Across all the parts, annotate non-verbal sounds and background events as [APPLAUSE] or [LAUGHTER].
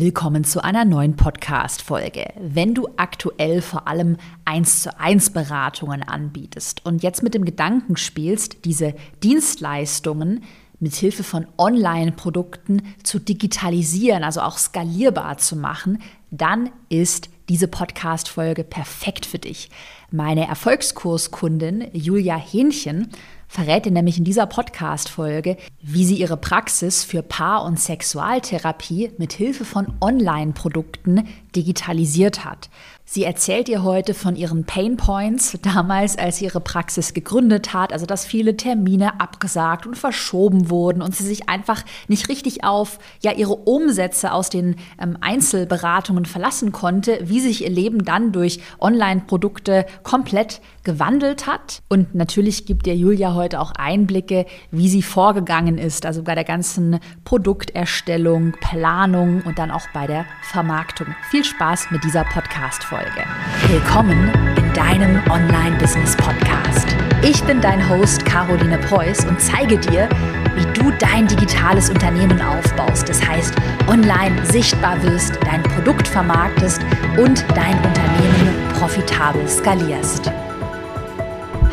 Willkommen zu einer neuen Podcast-Folge. Wenn du aktuell vor allem 1 zu 1 Beratungen anbietest und jetzt mit dem Gedanken spielst, diese Dienstleistungen mit Hilfe von Online-Produkten zu digitalisieren, also auch skalierbar zu machen, dann ist diese Podcast-Folge perfekt für dich. Meine Erfolgskurskundin Julia Hähnchen verrät dir nämlich in dieser Podcast-Folge, wie sie ihre Praxis für Paar- und Sexualtherapie mit Hilfe von Online-Produkten digitalisiert hat. Sie erzählt ihr heute von ihren Pain Points damals, als sie ihre Praxis gegründet hat, also dass viele Termine abgesagt und verschoben wurden und sie sich einfach nicht richtig auf ja ihre Umsätze aus den ähm, Einzelberatungen verlassen konnte, wie sich ihr Leben dann durch Online-Produkte komplett gewandelt hat. Und natürlich gibt ihr Julia heute auch Einblicke, wie sie vorgegangen ist, also bei der ganzen Produkterstellung, Planung und dann auch bei der Vermarktung. Viel Spaß mit dieser Podcast-Folge. Folge. Willkommen in deinem Online-Business-Podcast. Ich bin dein Host Caroline Preuß und zeige dir, wie du dein digitales Unternehmen aufbaust. Das heißt, online sichtbar wirst, dein Produkt vermarktest und dein Unternehmen profitabel skalierst.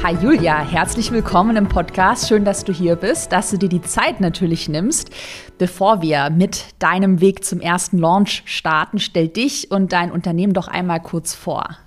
Hi Julia, herzlich willkommen im Podcast. Schön, dass du hier bist, dass du dir die Zeit natürlich nimmst. Bevor wir mit deinem Weg zum ersten Launch starten, stell dich und dein Unternehmen doch einmal kurz vor.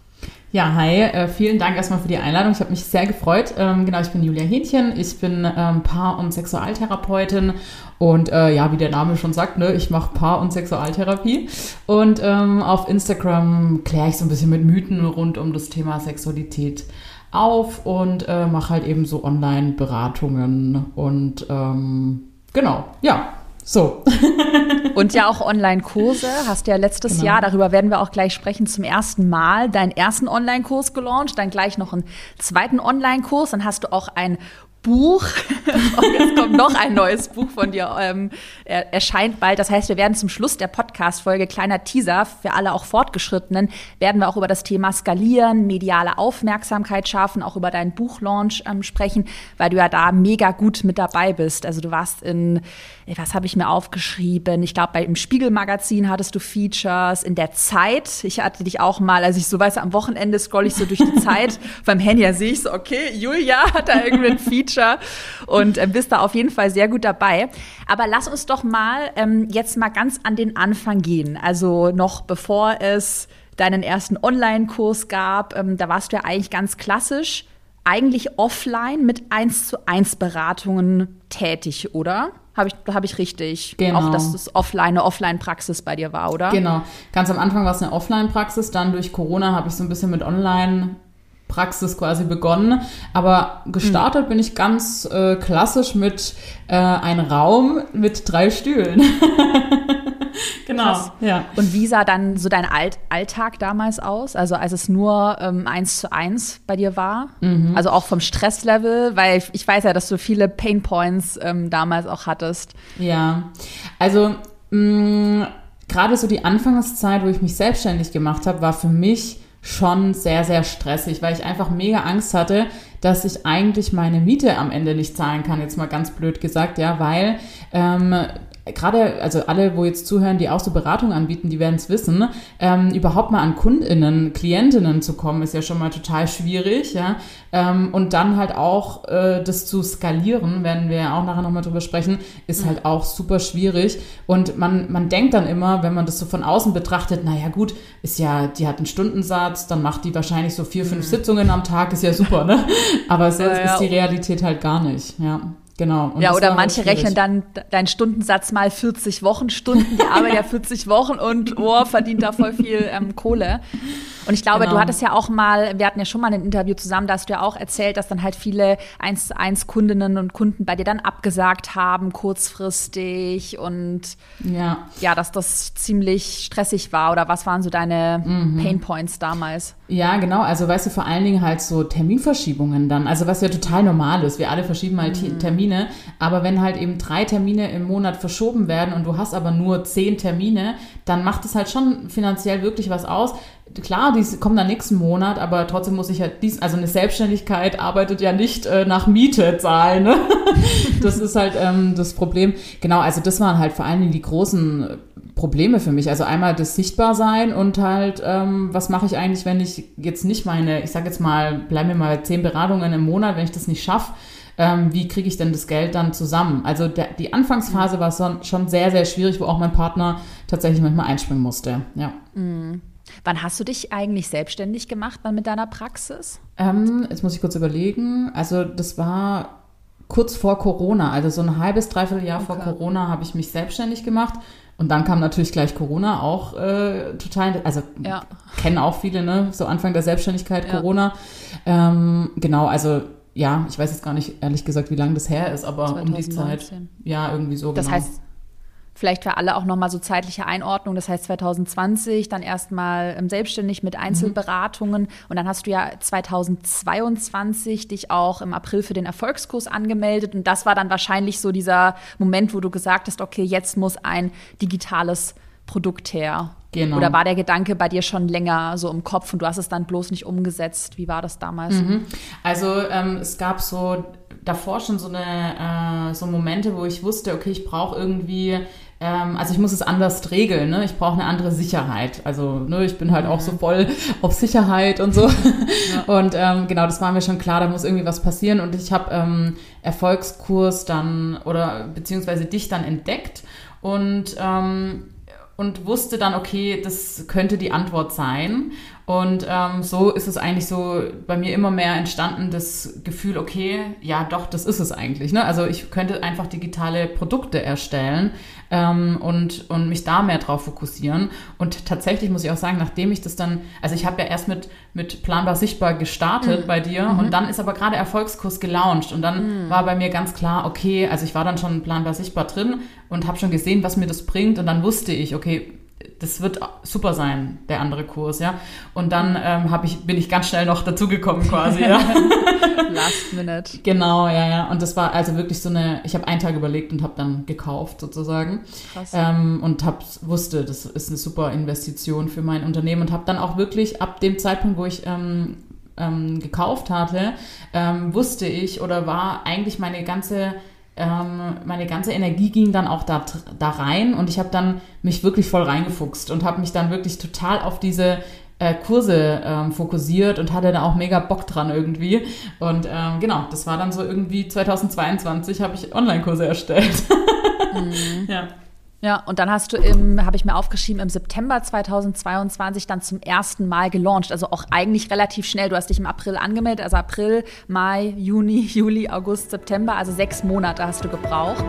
Ja, hi, äh, vielen Dank erstmal für die Einladung. Ich habe mich sehr gefreut. Ähm, genau, ich bin Julia Hähnchen. Ich bin ähm, Paar- und Sexualtherapeutin und äh, ja, wie der Name schon sagt, ne, ich mache Paar- und Sexualtherapie. Und ähm, auf Instagram kläre ich so ein bisschen mit Mythen rund um das Thema Sexualität auf und äh, mache halt eben so Online-Beratungen und ähm, genau, ja. So. [LAUGHS] und ja auch Online-Kurse. Hast du ja letztes genau. Jahr, darüber werden wir auch gleich sprechen, zum ersten Mal deinen ersten Online-Kurs gelauncht, dann gleich noch einen zweiten Online-Kurs. Dann hast du auch ein Buch. [LAUGHS] Und jetzt kommt noch ein neues Buch von dir. Ähm, er, erscheint bald. Das heißt, wir werden zum Schluss der Podcast-Folge, kleiner Teaser für alle auch Fortgeschrittenen, werden wir auch über das Thema Skalieren, mediale Aufmerksamkeit schaffen, auch über deinen Buchlaunch ähm, sprechen, weil du ja da mega gut mit dabei bist. Also du warst in, was habe ich mir aufgeschrieben? Ich glaube, im Spiegel-Magazin hattest du Features, in der Zeit. Ich hatte dich auch mal, also ich so weiß, am Wochenende scroll ich so durch die [LAUGHS] Zeit. Beim Handy ja, sehe ich so, okay, Julia hat da irgendwie ein Feature [LAUGHS] Feature und äh, bist da auf jeden Fall sehr gut dabei. Aber lass uns doch mal ähm, jetzt mal ganz an den Anfang gehen. Also noch bevor es deinen ersten Online-Kurs gab, ähm, da warst du ja eigentlich ganz klassisch, eigentlich offline mit 1 zu 1 Beratungen tätig, oder? Habe ich, hab ich richtig? Genau. Auch, dass das offline, eine Offline-Praxis bei dir war, oder? Genau. Ganz am Anfang war es eine Offline-Praxis, dann durch Corona habe ich so ein bisschen mit Online Praxis quasi begonnen. Aber gestartet mhm. bin ich ganz äh, klassisch mit äh, einem Raum mit drei Stühlen. [LAUGHS] genau. Krass. Ja. Und wie sah dann so dein Alt Alltag damals aus? Also als es nur ähm, eins zu eins bei dir war? Mhm. Also auch vom Stresslevel, weil ich weiß ja, dass du viele Pain Points ähm, damals auch hattest. Ja, also mh, gerade so die Anfangszeit, wo ich mich selbstständig gemacht habe, war für mich schon sehr, sehr stressig, weil ich einfach mega Angst hatte, dass ich eigentlich meine Miete am Ende nicht zahlen kann, jetzt mal ganz blöd gesagt, ja, weil ähm, gerade, also alle, wo jetzt zuhören, die auch so Beratung anbieten, die werden es wissen, ähm, überhaupt mal an KundInnen, Klientinnen zu kommen, ist ja schon mal total schwierig, ja. Ähm, und dann halt auch äh, das zu skalieren, werden wir ja auch nachher nochmal drüber sprechen, ist halt auch super schwierig. Und man, man denkt dann immer, wenn man das so von außen betrachtet, naja gut, ist ja, die hat einen Stundensatz, dann macht die wahrscheinlich so vier, fünf mhm. Sitzungen am Tag, ist ja super, ne? [LAUGHS] Aber so ja, ja. ist die Realität halt gar nicht, ja. Genau. Und ja, oder manche rechnen dann deinen Stundensatz mal 40 Wochenstunden, die arbeitet ja 40 Wochen und oh, verdient da voll viel ähm, Kohle. Und ich glaube, genau. du hattest ja auch mal, wir hatten ja schon mal ein Interview zusammen, da hast du ja auch erzählt, dass dann halt viele eins zu eins Kundinnen und Kunden bei dir dann abgesagt haben, kurzfristig und ja, ja dass das ziemlich stressig war. Oder was waren so deine mhm. Pain Points damals? Ja, genau. Also weißt du, vor allen Dingen halt so Terminverschiebungen dann. Also was ja total normal ist. Wir alle verschieben halt mhm. Termine. Aber wenn halt eben drei Termine im Monat verschoben werden und du hast aber nur zehn Termine, dann macht es halt schon finanziell wirklich was aus klar, die kommen dann nächsten Monat, aber trotzdem muss ich halt dies, also eine Selbstständigkeit arbeitet ja nicht äh, nach Miete zahlen. Ne? [LAUGHS] Das ist halt ähm, das Problem. Genau, also das waren halt vor allen Dingen die großen Probleme für mich. Also einmal das Sichtbarsein und halt, ähm, was mache ich eigentlich, wenn ich jetzt nicht meine, ich sage jetzt mal, bleiben mir mal zehn Beratungen im Monat, wenn ich das nicht schaffe, ähm, wie kriege ich denn das Geld dann zusammen? Also der, die Anfangsphase war schon sehr, sehr schwierig, wo auch mein Partner tatsächlich manchmal einspringen musste. Ja. Mhm. Wann hast du dich eigentlich selbstständig gemacht, dann mit deiner Praxis? Ähm, jetzt muss ich kurz überlegen. Also das war kurz vor Corona, also so ein halbes, dreiviertel Jahr okay. vor Corona habe ich mich selbstständig gemacht. Und dann kam natürlich gleich Corona auch äh, total, also ja. kennen auch viele, ne? So Anfang der Selbstständigkeit ja. Corona. Ähm, genau, also ja, ich weiß jetzt gar nicht ehrlich gesagt, wie lange das her ist, aber 2019. um die Zeit. Ja, irgendwie so. Das genau. heißt, Vielleicht für alle auch nochmal so zeitliche Einordnung. Das heißt 2020 dann erstmal ähm, selbstständig mit Einzelberatungen mhm. und dann hast du ja 2022 dich auch im April für den Erfolgskurs angemeldet und das war dann wahrscheinlich so dieser Moment, wo du gesagt hast, okay, jetzt muss ein digitales Produkt her. Genau. Oder war der Gedanke bei dir schon länger so im Kopf und du hast es dann bloß nicht umgesetzt? Wie war das damals? Mhm. Also ähm, es gab so davor schon so eine äh, so Momente, wo ich wusste, okay, ich brauche irgendwie ähm, also ich muss es anders regeln, ne? Ich brauche eine andere Sicherheit. Also ne, ich bin halt auch so mhm. voll auf Sicherheit und so. Ja. [LAUGHS] Und ähm, genau, das war mir schon klar, da muss irgendwie was passieren. Und ich habe ähm, Erfolgskurs dann oder beziehungsweise dich dann entdeckt und ähm, und wusste dann, okay, das könnte die Antwort sein. Und ähm, so ist es eigentlich so bei mir immer mehr entstanden, das Gefühl, okay, ja doch, das ist es eigentlich. Ne? Also ich könnte einfach digitale Produkte erstellen ähm, und, und mich da mehr drauf fokussieren. Und tatsächlich muss ich auch sagen, nachdem ich das dann, also ich habe ja erst mit, mit Planbar Sichtbar gestartet mhm. bei dir mhm. und dann ist aber gerade Erfolgskurs gelauncht und dann mhm. war bei mir ganz klar, okay, also ich war dann schon Planbar Sichtbar drin und habe schon gesehen, was mir das bringt und dann wusste ich, okay, das wird super sein, der andere Kurs, ja. Und dann ähm, hab ich, bin ich ganz schnell noch dazugekommen quasi, ja. [LAUGHS] Last minute. Genau, ja, ja. Und das war also wirklich so eine, ich habe einen Tag überlegt und habe dann gekauft sozusagen. Krass. Ähm, und hab, wusste, das ist eine super Investition für mein Unternehmen und habe dann auch wirklich ab dem Zeitpunkt, wo ich ähm, ähm, gekauft hatte, ähm, wusste ich oder war eigentlich meine ganze ähm, meine ganze Energie ging dann auch da, da rein und ich habe dann mich wirklich voll reingefuchst und habe mich dann wirklich total auf diese äh, Kurse ähm, fokussiert und hatte da auch mega Bock dran irgendwie. Und ähm, genau, das war dann so irgendwie 2022 habe ich Online-Kurse erstellt. Mhm. [LAUGHS] Ja. Ja, und dann hast du im, habe ich mir aufgeschrieben, im September 2022 dann zum ersten Mal gelauncht. Also auch eigentlich relativ schnell. Du hast dich im April angemeldet, also April, Mai, Juni, [LAUGHS] Juli, August, September, also sechs Monate hast du gebraucht.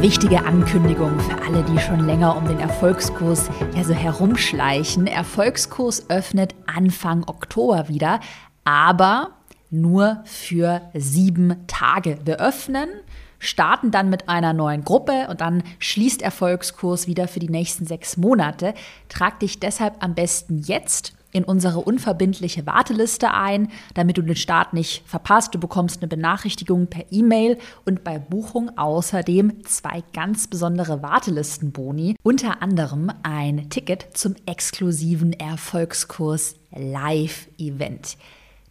Wichtige Ankündigung für alle, die schon länger um den Erfolgskurs ja so herumschleichen. Erfolgskurs öffnet Anfang Oktober wieder, aber nur für sieben Tage. Wir öffnen starten dann mit einer neuen Gruppe und dann schließt Erfolgskurs wieder für die nächsten sechs Monate. Trag dich deshalb am besten jetzt in unsere unverbindliche Warteliste ein, damit du den Start nicht verpasst. Du bekommst eine Benachrichtigung per E-Mail und bei Buchung außerdem zwei ganz besondere Wartelistenboni, unter anderem ein Ticket zum exklusiven Erfolgskurs Live-Event.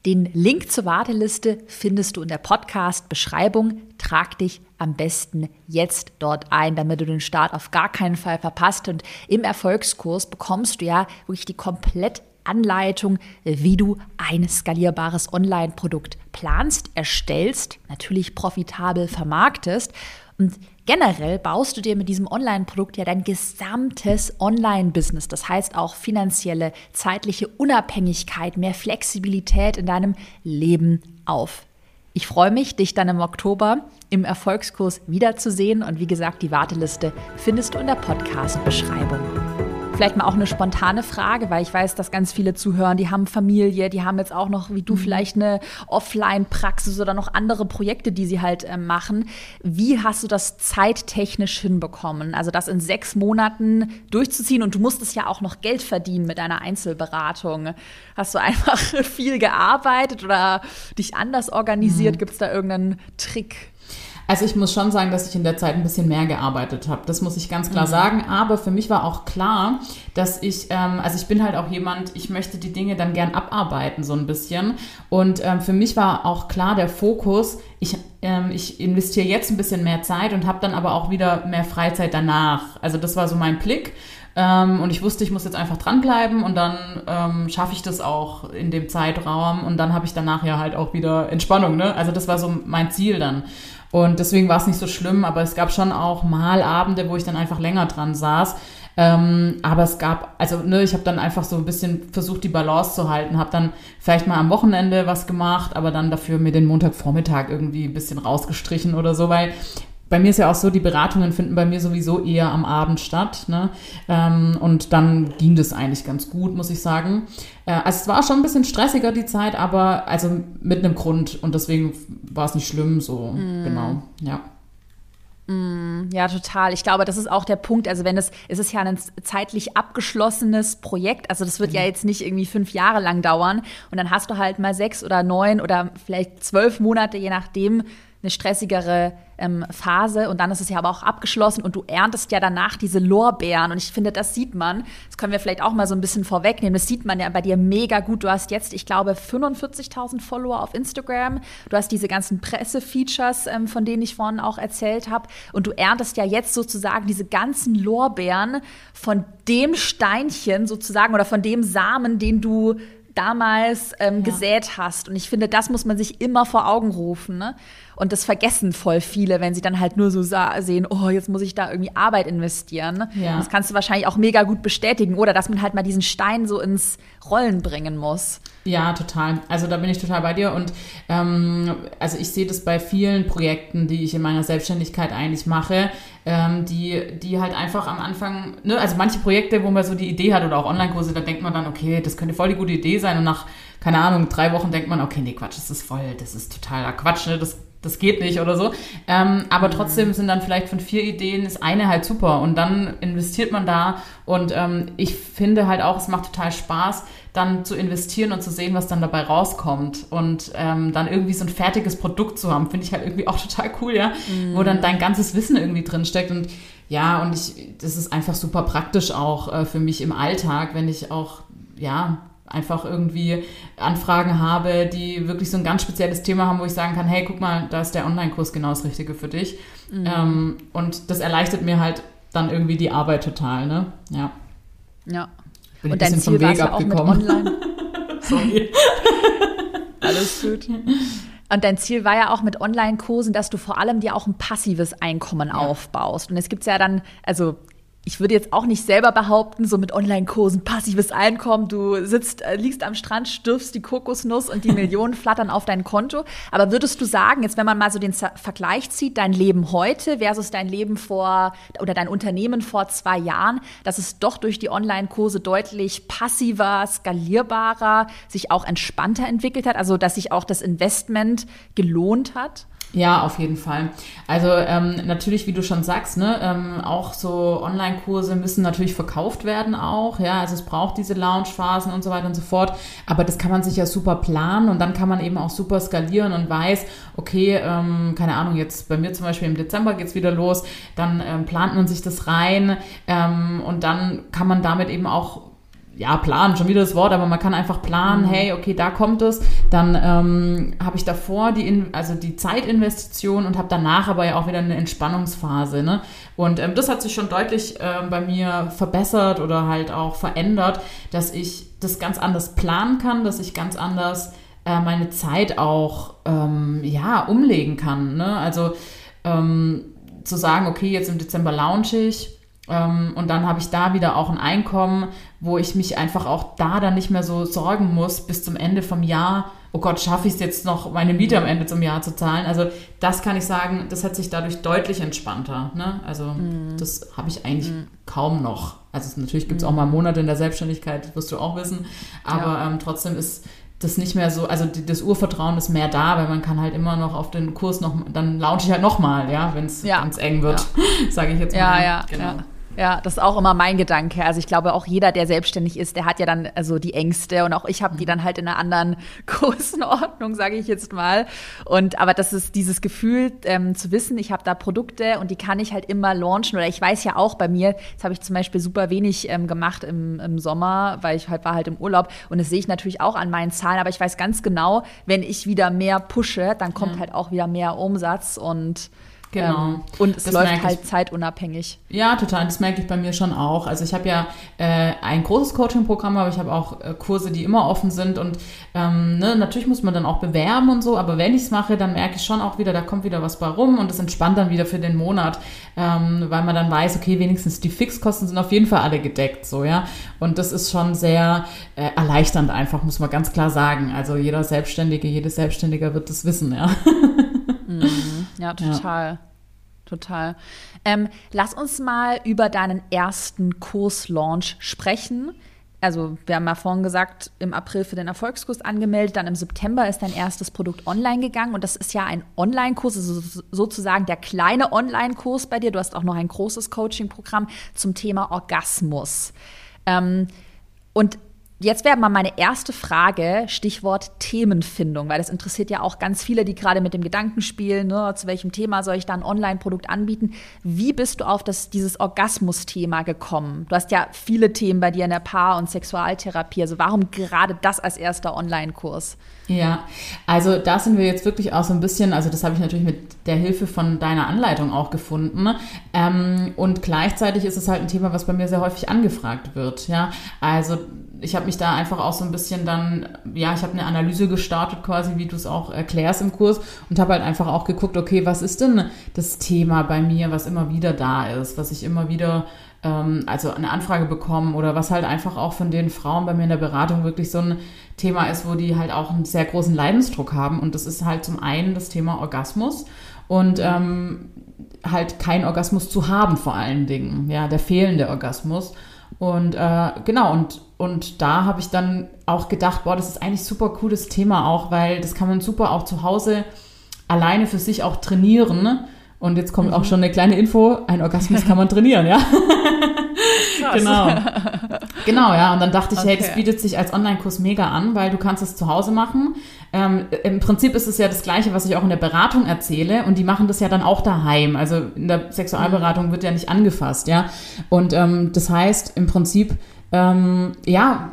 Den Link zur Warteliste findest du in der Podcast-Beschreibung. Trag dich am besten jetzt dort ein, damit du den Start auf gar keinen Fall verpasst. Und im Erfolgskurs bekommst du ja wirklich die komplett Anleitung, wie du ein skalierbares Online-Produkt planst, erstellst, natürlich profitabel vermarktest. Und Generell baust du dir mit diesem Online-Produkt ja dein gesamtes Online-Business, das heißt auch finanzielle, zeitliche Unabhängigkeit, mehr Flexibilität in deinem Leben auf. Ich freue mich, dich dann im Oktober im Erfolgskurs wiederzusehen und wie gesagt, die Warteliste findest du in der Podcast-Beschreibung. Vielleicht mal auch eine spontane Frage, weil ich weiß, dass ganz viele zuhören, die haben Familie, die haben jetzt auch noch, wie du, mhm. vielleicht eine Offline-Praxis oder noch andere Projekte, die sie halt äh, machen. Wie hast du das zeittechnisch hinbekommen? Also das in sechs Monaten durchzuziehen und du musstest ja auch noch Geld verdienen mit deiner Einzelberatung. Hast du [LAUGHS] einfach viel gearbeitet oder dich anders organisiert? Mhm. Gibt es da irgendeinen Trick? Also ich muss schon sagen, dass ich in der Zeit ein bisschen mehr gearbeitet habe. Das muss ich ganz klar mhm. sagen. Aber für mich war auch klar, dass ich, ähm, also ich bin halt auch jemand, ich möchte die Dinge dann gern abarbeiten so ein bisschen. Und ähm, für mich war auch klar der Fokus, ich, ähm, ich investiere jetzt ein bisschen mehr Zeit und habe dann aber auch wieder mehr Freizeit danach. Also das war so mein Blick. Ähm, und ich wusste, ich muss jetzt einfach dranbleiben und dann ähm, schaffe ich das auch in dem Zeitraum und dann habe ich danach ja halt auch wieder Entspannung. Ne? Also das war so mein Ziel dann. Und deswegen war es nicht so schlimm, aber es gab schon auch mal Abende, wo ich dann einfach länger dran saß. Ähm, aber es gab, also ne, ich habe dann einfach so ein bisschen versucht, die Balance zu halten, habe dann vielleicht mal am Wochenende was gemacht, aber dann dafür mir den Montagvormittag irgendwie ein bisschen rausgestrichen oder so, weil bei mir ist ja auch so, die Beratungen finden bei mir sowieso eher am Abend statt. Ne? Ähm, und dann ging das eigentlich ganz gut, muss ich sagen. Äh, also es war schon ein bisschen stressiger die Zeit, aber also mit einem Grund und deswegen war es nicht schlimm, so mm. genau, ja. Mm, ja, total. Ich glaube, das ist auch der Punkt. Also wenn es, es ist ja ein zeitlich abgeschlossenes Projekt. Also das wird mhm. ja jetzt nicht irgendwie fünf Jahre lang dauern. Und dann hast du halt mal sechs oder neun oder vielleicht zwölf Monate, je nachdem, eine stressigere ähm, Phase und dann ist es ja aber auch abgeschlossen und du erntest ja danach diese Lorbeeren und ich finde, das sieht man, das können wir vielleicht auch mal so ein bisschen vorwegnehmen, das sieht man ja bei dir mega gut. Du hast jetzt, ich glaube, 45.000 Follower auf Instagram, du hast diese ganzen Presse-Features, ähm, von denen ich vorhin auch erzählt habe und du erntest ja jetzt sozusagen diese ganzen Lorbeeren von dem Steinchen sozusagen oder von dem Samen, den du damals ähm, ja. gesät hast. Und ich finde, das muss man sich immer vor Augen rufen. Ne? Und das vergessen voll viele, wenn sie dann halt nur so sehen, oh, jetzt muss ich da irgendwie Arbeit investieren. Ja. Das kannst du wahrscheinlich auch mega gut bestätigen. Oder dass man halt mal diesen Stein so ins Rollen bringen muss. Ja, total. Also da bin ich total bei dir. Und ähm, also ich sehe das bei vielen Projekten, die ich in meiner Selbstständigkeit eigentlich mache, ähm, die, die halt einfach am Anfang, ne, also manche Projekte, wo man so die Idee hat oder auch Online-Kurse, da denkt man dann, okay, das könnte voll die gute Idee sein. Und nach, keine Ahnung, drei Wochen denkt man, okay, nee, Quatsch, das ist voll, das ist totaler Quatsch, ne? Das das geht nicht oder so. Ähm, aber trotzdem sind dann vielleicht von vier Ideen ist eine halt super und dann investiert man da und ähm, ich finde halt auch, es macht total Spaß, dann zu investieren und zu sehen, was dann dabei rauskommt und ähm, dann irgendwie so ein fertiges Produkt zu haben, finde ich halt irgendwie auch [LAUGHS] total cool, ja, mm. wo dann dein ganzes Wissen irgendwie drin steckt und ja, und ich, das ist einfach super praktisch auch äh, für mich im Alltag, wenn ich auch, ja, einfach irgendwie Anfragen habe, die wirklich so ein ganz spezielles Thema haben, wo ich sagen kann, hey, guck mal, da ist der Online-Kurs genau das Richtige für dich. Mhm. Ähm, und das erleichtert mir halt dann irgendwie die Arbeit total, ne? Ja. Ja. Bin und dein Ziel war ja auch mit Online. [LAUGHS] Sorry. [LAUGHS] Alles gut. Und dein Ziel war ja auch mit Online-Kursen, dass du vor allem dir auch ein passives Einkommen ja. aufbaust. Und es gibt ja dann, also ich würde jetzt auch nicht selber behaupten, so mit Online-Kursen passives Einkommen, du sitzt, äh, liegst am Strand, stürfst die Kokosnuss und die [LAUGHS] Millionen flattern auf dein Konto. Aber würdest du sagen, jetzt wenn man mal so den Vergleich zieht, dein Leben heute versus dein Leben vor oder dein Unternehmen vor zwei Jahren, dass es doch durch die Online-Kurse deutlich passiver, skalierbarer, sich auch entspannter entwickelt hat, also dass sich auch das Investment gelohnt hat? Ja, auf jeden Fall. Also ähm, natürlich, wie du schon sagst, ne, ähm, auch so Online-Kurse müssen natürlich verkauft werden auch. Ja, also es braucht diese Launch-Phasen und so weiter und so fort. Aber das kann man sich ja super planen und dann kann man eben auch super skalieren und weiß, okay, ähm, keine Ahnung, jetzt bei mir zum Beispiel im Dezember geht's wieder los, dann ähm, plant man sich das rein ähm, und dann kann man damit eben auch ja, planen, schon wieder das Wort, aber man kann einfach planen, mhm. hey, okay, da kommt es. Dann ähm, habe ich davor die, In also die Zeitinvestition und habe danach aber ja auch wieder eine Entspannungsphase. Ne? Und ähm, das hat sich schon deutlich ähm, bei mir verbessert oder halt auch verändert, dass ich das ganz anders planen kann, dass ich ganz anders äh, meine Zeit auch ähm, ja, umlegen kann. Ne? Also ähm, zu sagen, okay, jetzt im Dezember launche ich und dann habe ich da wieder auch ein Einkommen, wo ich mich einfach auch da dann nicht mehr so sorgen muss bis zum Ende vom Jahr. Oh Gott, schaffe ich es jetzt noch, meine Miete am Ende zum Jahr zu zahlen? Also das kann ich sagen, das hat sich dadurch deutlich entspannter. Ne? Also mm. das habe ich eigentlich mm. kaum noch. Also natürlich gibt es auch mal Monate in der Selbstständigkeit, wirst du auch wissen. Aber ja. ähm, trotzdem ist das nicht mehr so, also das Urvertrauen ist mehr da, weil man kann halt immer noch auf den Kurs noch, dann launche ich halt nochmal, ja, wenn es ja. eng wird, ja. [LAUGHS] sage ich jetzt mal. Ja, ja, genau. Ja. Ja, das ist auch immer mein Gedanke. Also ich glaube, auch jeder, der selbstständig ist, der hat ja dann also die Ängste und auch ich habe die dann halt in einer anderen [LAUGHS] Größenordnung, sage ich jetzt mal. Und aber das ist dieses Gefühl ähm, zu wissen, ich habe da Produkte und die kann ich halt immer launchen. Oder ich weiß ja auch bei mir, jetzt habe ich zum Beispiel super wenig ähm, gemacht im, im Sommer, weil ich halt war halt im Urlaub und das sehe ich natürlich auch an meinen Zahlen. Aber ich weiß ganz genau, wenn ich wieder mehr pushe, dann kommt ja. halt auch wieder mehr Umsatz und Genau. Ähm, und es Das läuft halt ich. zeitunabhängig. Ja, total. Das merke ich bei mir schon auch. Also ich habe ja äh, ein großes Coaching-Programm, aber ich habe auch äh, Kurse, die immer offen sind. Und ähm, ne, natürlich muss man dann auch bewerben und so. Aber wenn ich es mache, dann merke ich schon auch wieder, da kommt wieder was bei rum und es entspannt dann wieder für den Monat, ähm, weil man dann weiß, okay, wenigstens die Fixkosten sind auf jeden Fall alle gedeckt, so ja. Und das ist schon sehr äh, erleichternd einfach, muss man ganz klar sagen. Also jeder Selbstständige, jedes Selbstständiger wird das wissen, ja. [LAUGHS] Ja, total. Total. Ähm, lass uns mal über deinen ersten Kurslaunch sprechen. Also, wir haben ja vorhin gesagt, im April für den Erfolgskurs angemeldet, dann im September ist dein erstes Produkt online gegangen und das ist ja ein Online-Kurs, also so- sozusagen der kleine Online-Kurs bei dir. Du hast auch noch ein großes Coaching-Programm zum Thema Orgasmus. Ähm, und jetzt wäre mal meine erste Frage, Stichwort Themenfindung, weil das interessiert ja auch ganz viele, die gerade mit dem Gedanken spielen, ne, zu welchem Thema soll ich da ein Online-Produkt anbieten. Wie bist du auf das, dieses Orgasmus-Thema gekommen? Du hast ja viele Themen bei dir in der Paar- und Sexualtherapie. Also warum gerade das als erster Online-Kurs? Ja, also da sind wir jetzt wirklich auch so ein bisschen, also das habe ich natürlich mit der Hilfe von deiner Anleitung auch gefunden. Ähm, und gleichzeitig ist es halt ein Thema, was bei mir sehr häufig angefragt wird. Ja, also ich habe mich da einfach auch so ein bisschen dann, ja, ich habe eine Analyse gestartet quasi, wie du es auch erklärst im Kurs und habe halt einfach auch geguckt, okay, was ist denn das Thema bei mir, was immer wieder da ist, was ich immer wieder ähm, also eine Anfrage bekommen oder was halt einfach auch von den Frauen bei mir in der Beratung wirklich so ein Thema ist, wo die halt auch einen sehr großen Leidensdruck haben. Und das ist halt zum einen das Thema Orgasmus und ähm, halt kein Orgasmus zu haben vor allen Dingen, ja, der fehlende Orgasmus. Und äh, genau, und, und da habe ich dann auch gedacht, boah, das ist eigentlich super cooles Thema auch, weil das kann man super auch zu Hause alleine für sich auch trainieren. ne? Und jetzt kommt auch schon eine kleine Info, ein Orgasmus kann man trainieren, ja. [LAUGHS] Genau. Genau, ja. Und dann dachte ich, hey, das Okay. bietet sich als Online-Kurs mega an, weil du kannst es zu Hause machen. Ähm, Im Prinzip ist es ja das Gleiche, was ich auch in der Beratung erzähle. Und die machen das ja dann auch daheim. Also in der Sexualberatung wird ja nicht angefasst, ja. Und ähm, das heißt, im Prinzip, ähm, ja,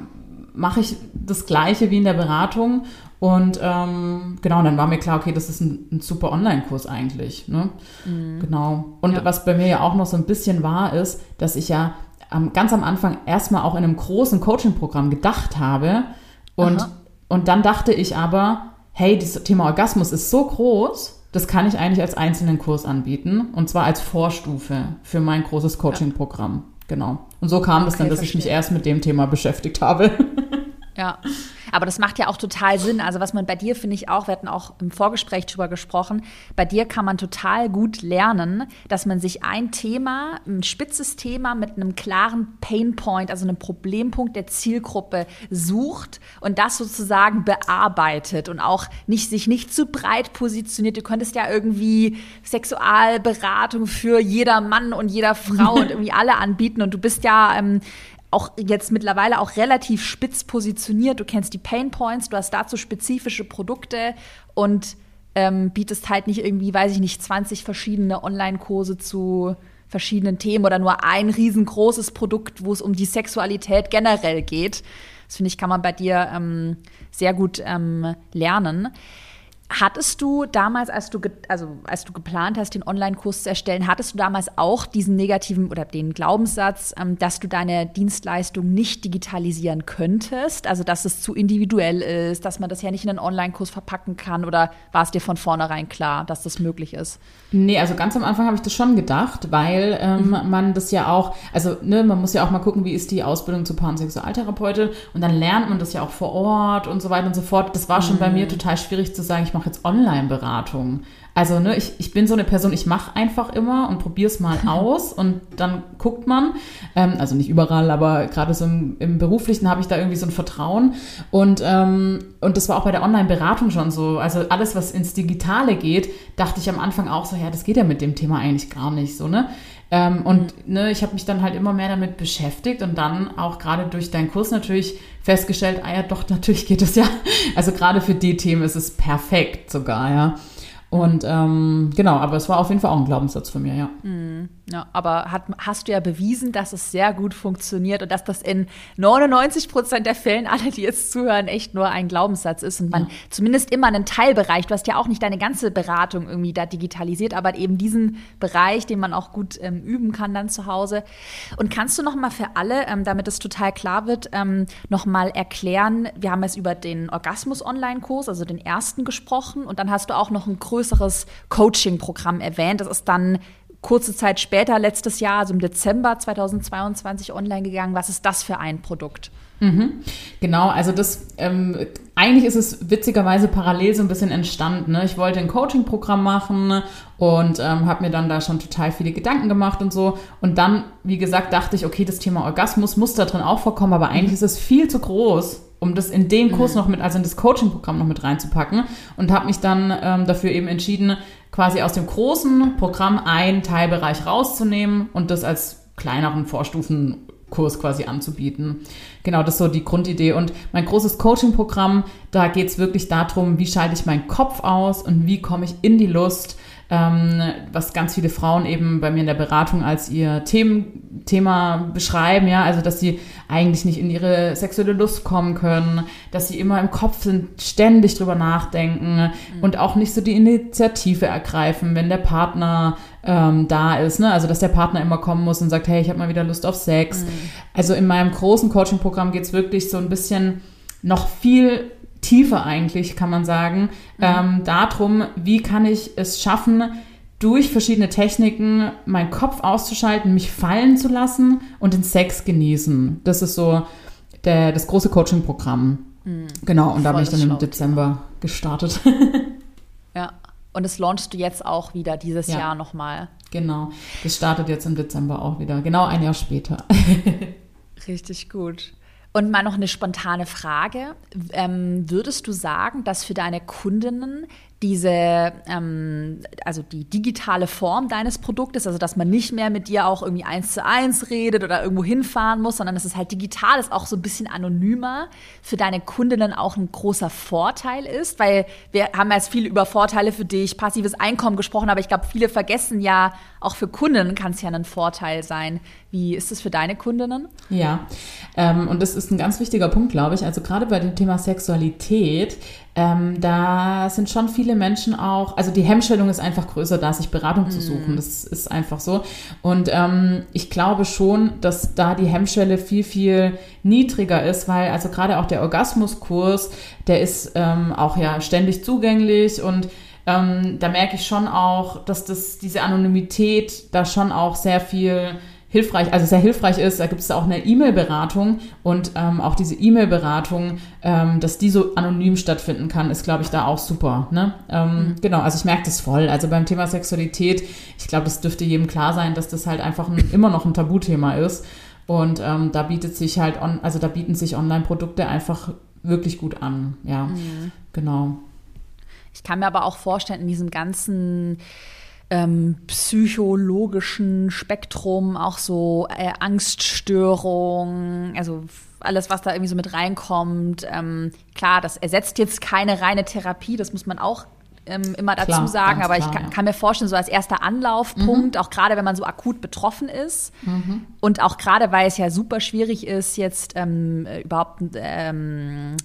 mache ich das Gleiche wie in der Beratung. Und ähm, genau, dann war mir klar, okay, das ist ein, ein super Online-Kurs eigentlich. Ne? Genau. Und Ja. was bei mir ja auch noch so ein bisschen war, ist, dass ich ja am, ganz am Anfang erstmal auch in einem großen Coaching-Programm gedacht habe. Und, Aha. und dann dachte ich aber, hey, das Thema Orgasmus ist so groß, das kann ich eigentlich als einzelnen Kurs anbieten. Und zwar als Vorstufe für mein großes Coaching-Programm. Genau. Und so kam es Okay, dann, dass ich mich verstehe. erst mit dem Thema beschäftigt habe. [LAUGHS] Ja, aber das macht ja auch total Sinn. Also was man bei dir, finde ich auch, wir hatten auch im Vorgespräch drüber gesprochen, bei dir kann man total gut lernen, dass man sich ein Thema, ein spitzes Thema mit einem klaren Painpoint, also einem Problempunkt der Zielgruppe sucht und das sozusagen bearbeitet und auch nicht, sich nicht zu breit positioniert. Du könntest ja irgendwie Sexualberatung für jeder Mann und jeder Frau und [LAUGHS] irgendwie alle anbieten und du bist ja ähm, auch jetzt mittlerweile auch relativ spitz positioniert. Du kennst die Pain Points, du hast dazu spezifische Produkte und ähm, bietest halt nicht irgendwie, weiß ich nicht, 20 verschiedene Online-Kurse zu verschiedenen Themen oder nur ein riesengroßes Produkt, wo es um die Sexualität generell geht. Das finde ich, kann man bei dir ähm, sehr gut ähm, lernen. Hattest du damals, als du, also als du geplant hast, den Online-Kurs zu erstellen, hattest du damals auch diesen negativen oder den Glaubenssatz, ähm, dass du deine Dienstleistung nicht digitalisieren könntest? Also, dass es zu individuell ist, dass man das ja nicht in einen Online-Kurs verpacken kann? Oder war es dir von vornherein klar, dass das möglich ist? Nee, also ganz am Anfang habe ich das schon gedacht, weil ähm, man das ja auch, also ne, man muss ja auch mal gucken, wie ist die Ausbildung zur Paar- und dann lernt man das ja auch vor Ort und so weiter und so fort. Das war schon bei mir total schwierig zu sagen, ich mache jetzt Online-Beratung. Also ne, ich, ich bin so eine Person, ich mache einfach immer und probiere es mal [LAUGHS] aus und dann guckt man, ähm, also nicht überall, aber gerade so im, im Beruflichen habe ich da irgendwie so ein Vertrauen und, ähm, und das war auch bei der Online-Beratung schon so. Also alles, was ins Digitale geht, dachte ich am Anfang auch so, ja, das geht ja mit dem Thema eigentlich gar nicht so, ne? Ähm, und ne, ich habe mich dann halt immer mehr damit beschäftigt und dann auch gerade durch deinen Kurs natürlich festgestellt, ah ja, doch, [LAUGHS] natürlich geht es ja. Also gerade für die Themen ist es perfekt sogar, ja. Und ähm, genau, aber es war auf jeden Fall auch ein Glaubenssatz von mir, ja. Ja, aber hat, hast du ja bewiesen, dass es sehr gut funktioniert und dass das in 99 Prozent der Fällen, alle, die jetzt zuhören, echt nur ein Glaubenssatz ist und man ja. zumindest immer einen Teilbereich, du hast ja auch nicht deine ganze Beratung irgendwie da digitalisiert, aber eben diesen Bereich, den man auch gut ähm, üben kann dann zu Hause. Und kannst du noch mal für alle, ähm, damit es total klar wird, ähm, noch mal erklären, wir haben jetzt über den Orgasmus-Online-Kurs, also den ersten gesprochen und dann hast du auch noch ein größeres Coaching-Programm erwähnt. Das ist dann kurze Zeit später, letztes Jahr, also im Dezember 2022 online gegangen. Was ist das für ein Produkt? Mhm. Genau, also das ähm, eigentlich ist es witzigerweise parallel so ein bisschen entstanden. Ne? Ich wollte ein Coaching-Programm machen und ähm, habe mir dann da schon total viele Gedanken gemacht und so. Und dann, wie gesagt, dachte ich, okay, das Thema Orgasmus muss da drin auch vorkommen, aber eigentlich ist es viel zu groß, um das in den Kurs mhm. noch mit, also in das Coaching-Programm noch mit reinzupacken. Und habe mich dann ähm, dafür eben entschieden, quasi aus dem großen Programm einen Teilbereich rauszunehmen und das als kleineren Vorstufenkurs quasi anzubieten. Genau, das ist so die Grundidee. Und mein großes Coaching-Programm, da geht es wirklich darum, wie schalte ich meinen Kopf aus und wie komme ich in die Lust, ähm, was ganz viele Frauen eben bei mir in der Beratung als ihr Themen, Thema beschreiben, ja, also dass sie eigentlich nicht in ihre sexuelle Lust kommen können, dass sie immer im Kopf sind, ständig drüber nachdenken mhm. und auch nicht so die Initiative ergreifen, wenn der Partner ähm, da ist, ne? Also dass der Partner immer kommen muss und sagt, hey, ich habe mal wieder Lust auf Sex. Mhm. Also in meinem großen Coaching-Programm geht es wirklich so ein bisschen noch viel tiefer eigentlich, kann man sagen, mhm. ähm, darum, wie kann ich es schaffen, durch verschiedene Techniken meinen Kopf auszuschalten, mich fallen zu lassen und den Sex genießen. Das ist so der, das große Coaching-Programm. Mhm. Genau, und da bin ich dann im Dezember gestartet. [LAUGHS] ja, und das launchst du jetzt auch wieder dieses ja. Jahr nochmal. Genau, das startet jetzt im Dezember auch wieder, genau ein Jahr später. [LAUGHS] Richtig gut. Und mal noch eine spontane Frage. Ähm, würdest du sagen, dass für deine Kundinnen diese, ähm, also die digitale Form deines Produktes, also dass man nicht mehr mit dir auch irgendwie eins zu eins redet oder irgendwo hinfahren muss, sondern dass es halt digital ist, auch so ein bisschen anonymer, für deine Kundinnen auch ein großer Vorteil ist, weil wir haben jetzt viel über Vorteile für dich, passives Einkommen gesprochen, aber ich glaube, viele vergessen ja, auch für Kunden kann es ja ein Vorteil sein. Wie ist es für deine Kundinnen? Ja, ähm, und das ist ein ganz wichtiger Punkt, glaube ich. Also gerade bei dem Thema Sexualität ähm, da sind schon viele Menschen auch, also die Hemmstellung ist einfach größer, da sich Beratung mm. zu suchen. Das ist einfach so. Und ähm, ich glaube schon, dass da die Hemmschwelle viel, viel niedriger ist, weil also gerade auch der Orgasmuskurs, der ist ähm, auch ja ständig zugänglich und ähm, da merke ich schon auch, dass das diese Anonymität da schon auch sehr viel hilfreich, also sehr hilfreich ist. Da gibt es auch eine E-Mail-Beratung und ähm, auch diese E-Mail-Beratung, ähm, dass die so anonym stattfinden kann, ist, glaube ich, da auch super. Ne? Ähm, mhm. Genau, also ich merke das voll. Also beim Thema Sexualität, ich glaube, das dürfte jedem klar sein, dass das halt einfach ein, [LAUGHS] immer noch ein Tabuthema ist. Und ähm, da bietet sich halt, on, also da bieten sich Online-Produkte einfach wirklich gut an. Ja, mhm. genau. Ich kann mir aber auch vorstellen, in diesem ganzen ähm, psychologischen Spektrum, auch so äh, Angststörungen, also alles, was da irgendwie so mit reinkommt. Ähm, klar, das ersetzt jetzt keine reine Therapie, das muss man auch ähm, immer dazu klar, sagen, aber klar, ich kann, ja. kann, mir vorstellen, so als erster Anlaufpunkt, mhm. auch gerade wenn man so akut betroffen ist mhm. und auch gerade, weil es ja super schwierig ist, jetzt ähm, überhaupt ähm,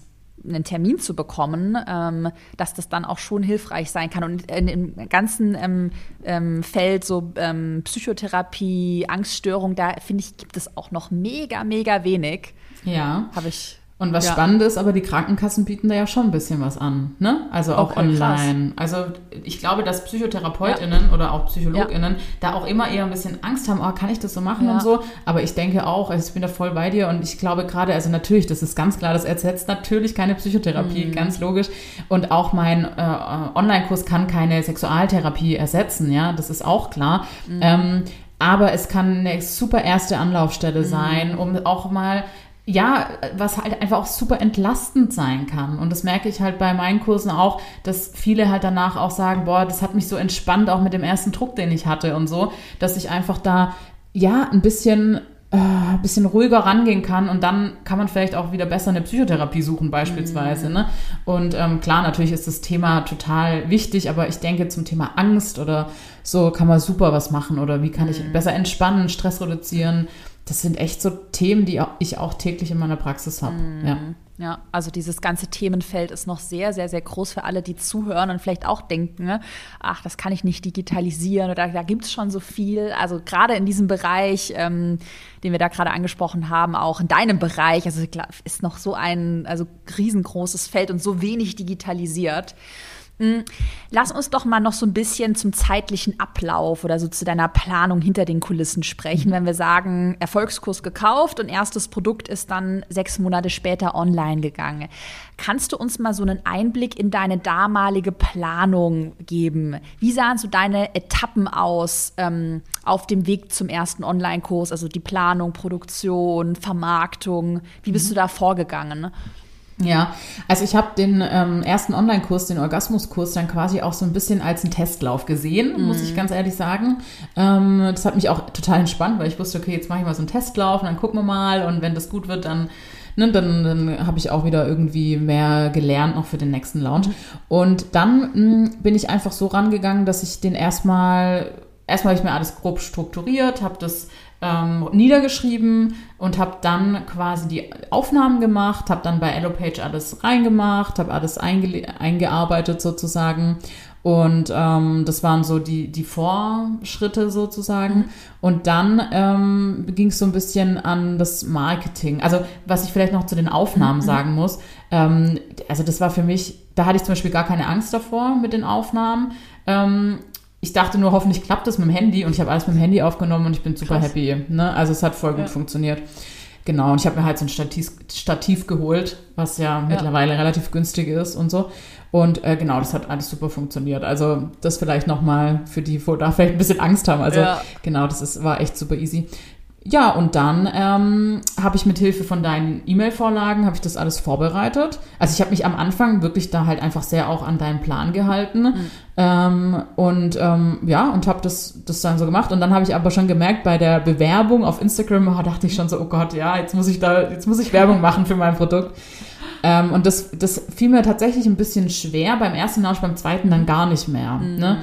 einen Termin zu bekommen, ähm, dass das dann auch schon hilfreich sein kann. Und in, im ganzen ähm, ähm, Feld so ähm, Psychotherapie, Angststörung, da finde ich, gibt es auch noch mega, mega wenig. Ja. Habe ich und was ja. spannend ist, aber die Krankenkassen bieten da ja schon ein bisschen was an, ne? Also auch okay, online. Krass. Also ich glaube, dass PsychotherapeutInnen ja. oder auch PsychologInnen ja. da auch immer eher ein bisschen Angst haben, oh, kann ich das so machen und so. Aber ich denke auch, also ich bin da voll bei dir und ich glaube gerade, also natürlich, das ist ganz klar, das ersetzt natürlich keine Psychotherapie, mhm. ganz logisch. Und auch mein äh, Online-Kurs kann keine Sexualtherapie ersetzen, ja, das ist auch klar. Mhm. Ähm, aber es kann eine super erste Anlaufstelle mhm. sein, um auch mal ja, was halt einfach auch super entlastend sein kann. Und das merke ich halt bei meinen Kursen auch, dass viele halt danach auch sagen, boah, das hat mich so entspannt, auch mit dem ersten Druck, den ich hatte und so, dass ich einfach da, ja, ein bisschen äh, ein bisschen ruhiger rangehen kann und dann kann man vielleicht auch wieder besser eine Psychotherapie suchen beispielsweise. Mhm. Ne? Und ähm, klar, natürlich ist das Thema total wichtig, aber ich denke zum Thema Angst oder so kann man super was machen oder wie kann ich mhm. besser entspannen, Stress reduzieren. Das sind echt so Themen, die ich auch täglich in meiner Praxis habe. Mhm. Ja. Ja, also dieses ganze Themenfeld ist noch sehr, sehr, sehr groß für alle, die zuhören und vielleicht auch denken, ne, ach, das kann ich nicht digitalisieren oder da gibt es schon so viel. Also gerade in diesem Bereich, ähm, den wir da gerade angesprochen haben, auch in deinem Bereich, also ist noch so ein also riesengroßes Feld und so wenig digitalisiert. Hm, lass uns doch mal noch so ein bisschen zum zeitlichen Ablauf oder so zu deiner Planung hinter den Kulissen sprechen, wenn wir sagen, Erfolgskurs gekauft und erstes Produkt ist dann sechs Monate später online gegangen. Kannst du uns mal so einen Einblick in deine damalige Planung geben? Wie sahen so deine Etappen aus ähm, auf dem Weg zum ersten Online-Kurs, also die Planung, Produktion, Vermarktung? Wie bist mhm. du da vorgegangen? Ja, also ich habe den ähm, ersten Online-Kurs, den Orgasmuskurs, dann quasi auch so ein bisschen als einen Testlauf gesehen, mm. muss ich mhm. ganz ehrlich sagen. Ähm, das hat mich auch total entspannt, weil ich wusste, okay, jetzt mache ich mal so einen Testlauf und dann gucken wir mal und wenn das gut wird, dann Ne, dann, dann habe ich auch wieder irgendwie mehr gelernt noch für den nächsten Launch. Und dann mh, hm, bin ich einfach so rangegangen, dass ich den erstmal, erstmal habe ich mir alles grob strukturiert, habe das ähm, niedergeschrieben und habe dann quasi die Aufnahmen gemacht, habe dann bei EloPage alles reingemacht, habe alles eingearbeitet sozusagen. Und ähm, das waren so die, die Vorschritte sozusagen. Mhm. Und dann ähm, ging es so ein bisschen an das Marketing. Also was ich vielleicht noch zu den Aufnahmen mhm. sagen muss. Ähm, also das war für mich, da hatte ich zum Beispiel gar keine Angst davor mit den Aufnahmen. Ähm, ich dachte nur, hoffentlich klappt das mit dem Handy und ich habe alles mit dem Handy aufgenommen und ich bin super Krass. happy. Ne? Also es hat voll gut ja. funktioniert. Genau, und ich habe mir halt so ein Stativ, Stativ geholt, was ja, ja, mittlerweile relativ günstig ist und so. Und äh, genau, das hat alles super funktioniert. Also das vielleicht nochmal für die, wo da vielleicht ein bisschen Angst haben. Also ja. genau, das ist, war echt super easy. Ja, und dann ähm, habe ich mit Hilfe von deinen E-Mail-Vorlagen, habe ich das alles vorbereitet. Also ich habe mich am Anfang wirklich da halt einfach sehr auch an deinen Plan gehalten. Mhm. Ähm, und ähm, ja, und habe das, das dann so gemacht. Und dann habe ich aber schon gemerkt, bei der Bewerbung auf Instagram oh, dachte ich schon so, oh Gott, ja, jetzt muss ich da, jetzt muss ich Werbung machen für mein Produkt. Ähm, und das, das fiel mir tatsächlich ein bisschen schwer beim ersten Launch, beim zweiten dann gar nicht mehr. Mhm. Ne?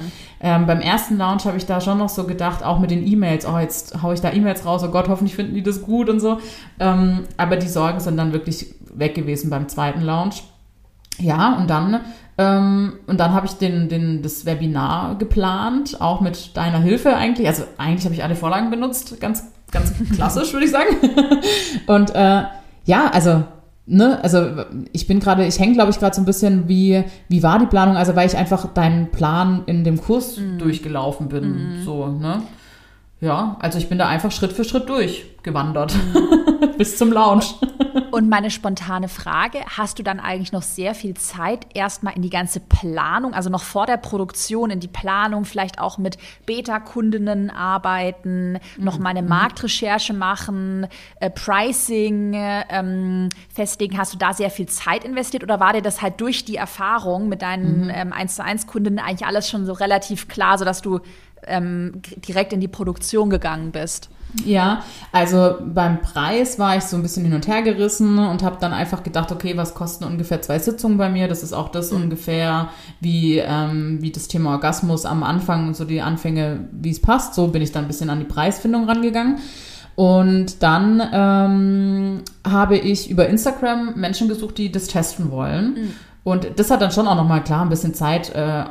Ähm, beim ersten Launch habe ich da schon noch so gedacht, auch mit den E-Mails, oh, jetzt haue ich da E-Mails raus, oh Gott, hoffentlich finden die das gut und so. Ähm, aber die Sorgen sind dann wirklich weg gewesen beim zweiten Launch. Ja, und dann, ähm, und dann habe ich den, den, das Webinar geplant, auch mit deiner Hilfe eigentlich. Also eigentlich habe ich alle Vorlagen benutzt, ganz, ganz klassisch, würde ich sagen. [LAUGHS] und äh, ja, also ne, also ich bin gerade, ich hänge, glaube ich, gerade so ein bisschen, wie, wie war die Planung? Also weil ich einfach deinen Plan in dem Kurs mhm. durchgelaufen bin. Mhm. So, ne? Ja, also ich bin da einfach Schritt für Schritt durchgewandert. Mhm. [LAUGHS] Bis zum Launch. Und meine spontane Frage, hast du dann eigentlich noch sehr viel Zeit erstmal in die ganze Planung, also noch vor der Produktion in die Planung, vielleicht auch mit Beta-Kundinnen arbeiten, mhm. noch mal eine mhm. Marktrecherche machen, äh, Pricing ähm, festlegen. Hast du da sehr viel Zeit investiert oder war dir das halt durch die Erfahrung mit deinen mhm. ähm, 1 zu 1 Kundinnen eigentlich alles schon so relativ klar, sodass du ähm, direkt in die Produktion gegangen bist? Ja, also beim Preis war ich so ein bisschen hin und her gerissen und habe dann einfach gedacht, okay, was kosten ungefähr zwei Sitzungen bei mir? Das ist auch das mhm. ungefähr wie, ähm, wie das Thema Orgasmus am Anfang und so die Anfänge, wie es passt. So bin ich dann ein bisschen an die Preisfindung rangegangen. Und dann ähm, habe ich über Instagram Menschen gesucht, die das testen wollen. Mhm. Und das hat dann schon auch nochmal klar ein bisschen Zeit, äh,